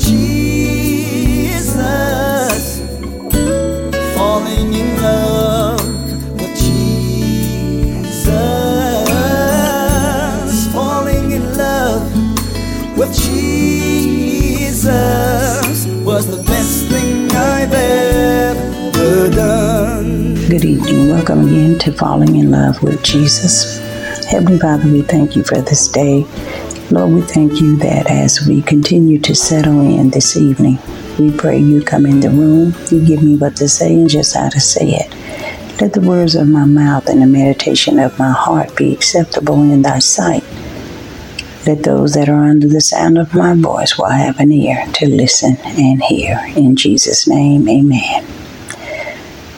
Jesus, falling in love with Jesus, falling in love with Jesus was the best thing I've ever done. Good evening. Welcome again to Falling in Love with Jesus. Heavenly Father, we thank you for this day. Lord, we thank you that as we continue to settle in this evening, we pray you come in the room, you give me what to say and just how to say it. Let the words of my mouth and the meditation of my heart be acceptable in thy sight. Let those that are under the sound of my voice will have an ear to listen and hear. In Jesus' name, amen.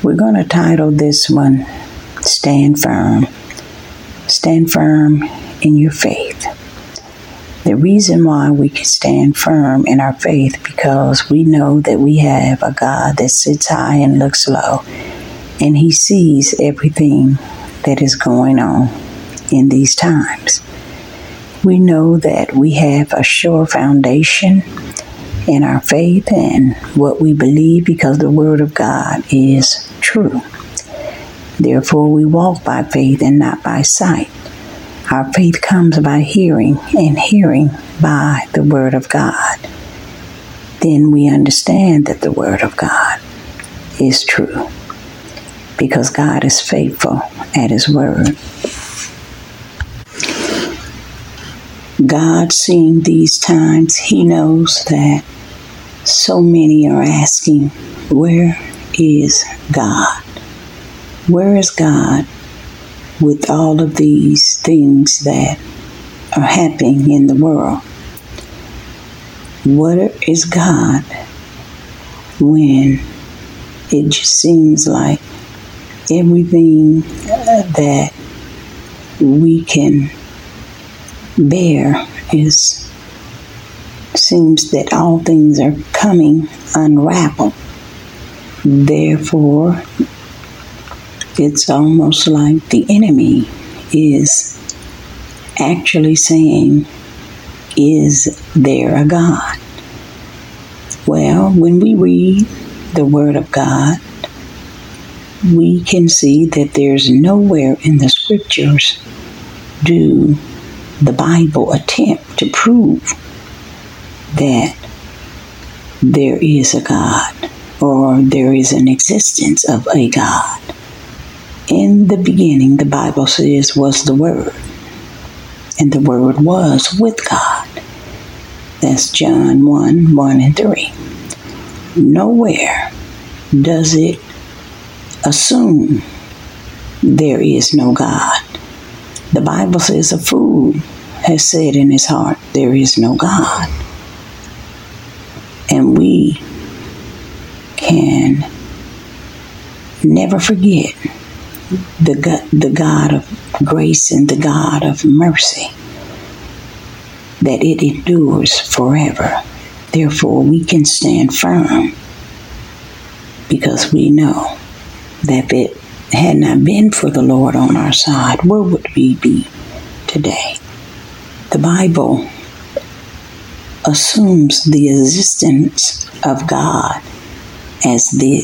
We're going to title this one, Stand Firm. Stand firm in your faith. The reason why we can stand firm in our faith because we know that we have a God that sits high and looks low, and He sees everything that is going on in these times. We know that we have a sure foundation in our faith and what we believe because the Word of God is true. Therefore, we walk by faith and not by sight. Our faith comes by hearing, and hearing by the Word of God. Then we understand that the Word of God is true because God is faithful at His Word. God, seeing these times, He knows that so many are asking, Where is God? Where is God with all of these things that are happening in the world? Where is God when it just seems like everything that we can bear is seems that all things are coming unraveled. Therefore, it's almost like the enemy is actually saying, Is there a God? Well, when we read the Word of God, we can see that there's nowhere in the scriptures do the Bible attempt to prove that there is a God or there is an existence of a God. In the beginning, the Bible says, was the Word, and the Word was with God. That's John 1 1 and 3. Nowhere does it assume there is no God. The Bible says a fool has said in his heart, There is no God. And we can never forget the God, the God of grace and the God of mercy, that it endures forever. Therefore, we can stand firm because we know that if it had not been for the Lord on our side, where would we be today? The Bible assumes the existence of God as the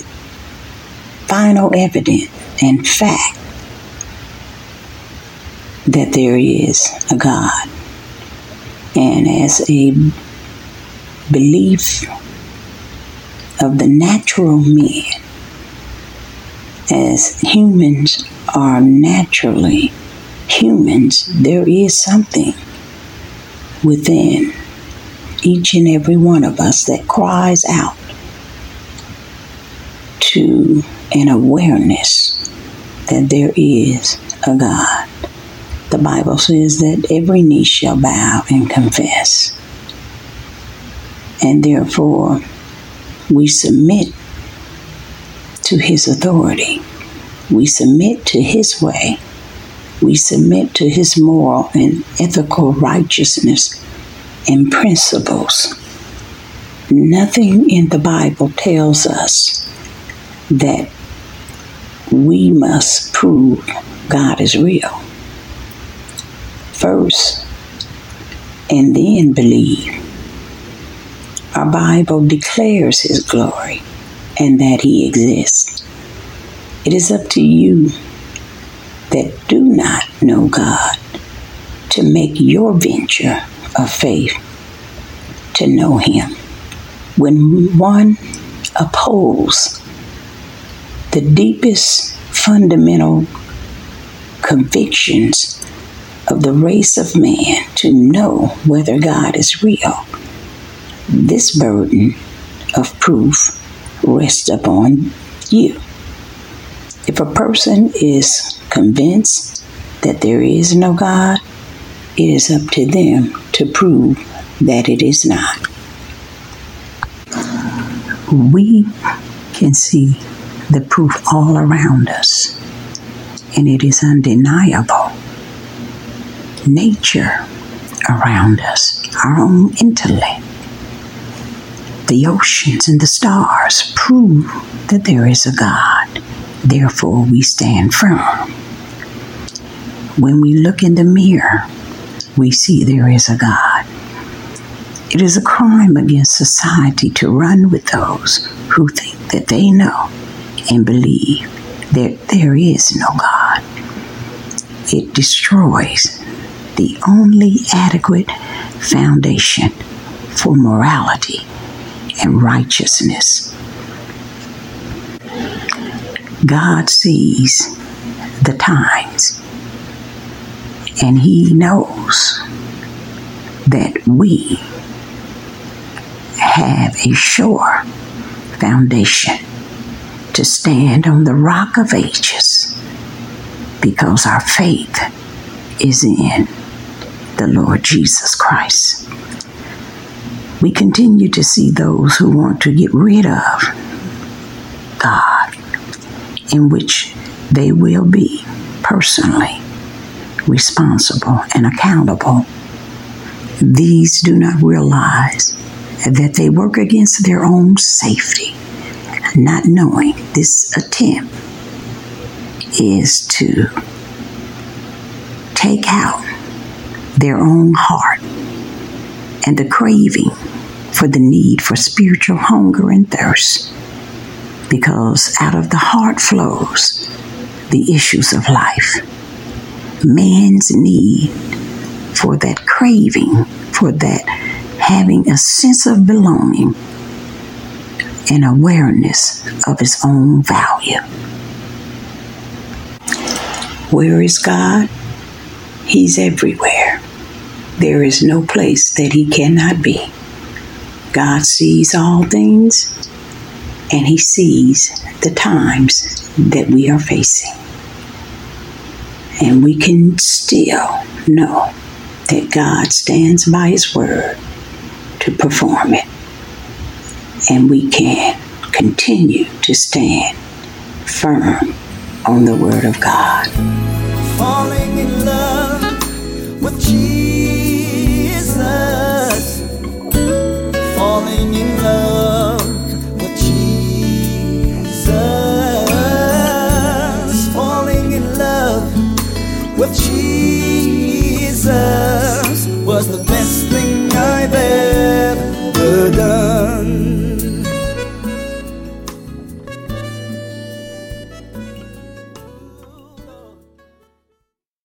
final evidence and fact that there is a God. And as a belief of the natural man, as humans are naturally humans, there is something within each and every one of us that cries out to an awareness that there is a God. The Bible says that every knee shall bow and confess. And therefore, we submit to His authority. We submit to His way. We submit to His moral and ethical righteousness and principles. Nothing in the Bible tells us that we must prove God is real first and then believe Our Bible declares His glory and that He exists. It is up to you that do not know God to make your venture of faith to know Him. When one opposes the deepest fundamental convictions of the race of man to know whether God is real, this burden of proof rests upon you. If a person is convinced that there is no God, it is up to them to prove that it is not. We can see the proof all around us, and it is undeniable. Nature around us, our own intellect, the oceans and the stars prove that there is a God. Therefore, we stand firm. When we look in the mirror, we see there is a God. It is a crime against society to run with those who think that they know and believe that there is no God. It destroys the only adequate foundation for morality and righteousness. God sees the times and He knows that we have a sure foundation to stand on the rock of ages because our faith is in the Lord Jesus Christ. We continue to see those who want to get rid of God, in which they will be personally responsible and accountable. These do not realize that they work against their own safety not knowing this attempt is to take out their own heart and the craving for the need for spiritual hunger and thirst. Because out of the heart flows the issues of life. Man's need for that craving, for that having a sense of belonging and awareness of his own value. Where is God? He's everywhere. There is no place that he cannot be. God sees all things and he sees the times that we are facing. And we can still know that God stands by his word to perform it and we can continue to stand firm on the Word of God. Falling in love with Jesus. Falling in love with Jesus. Falling in love with Jesus.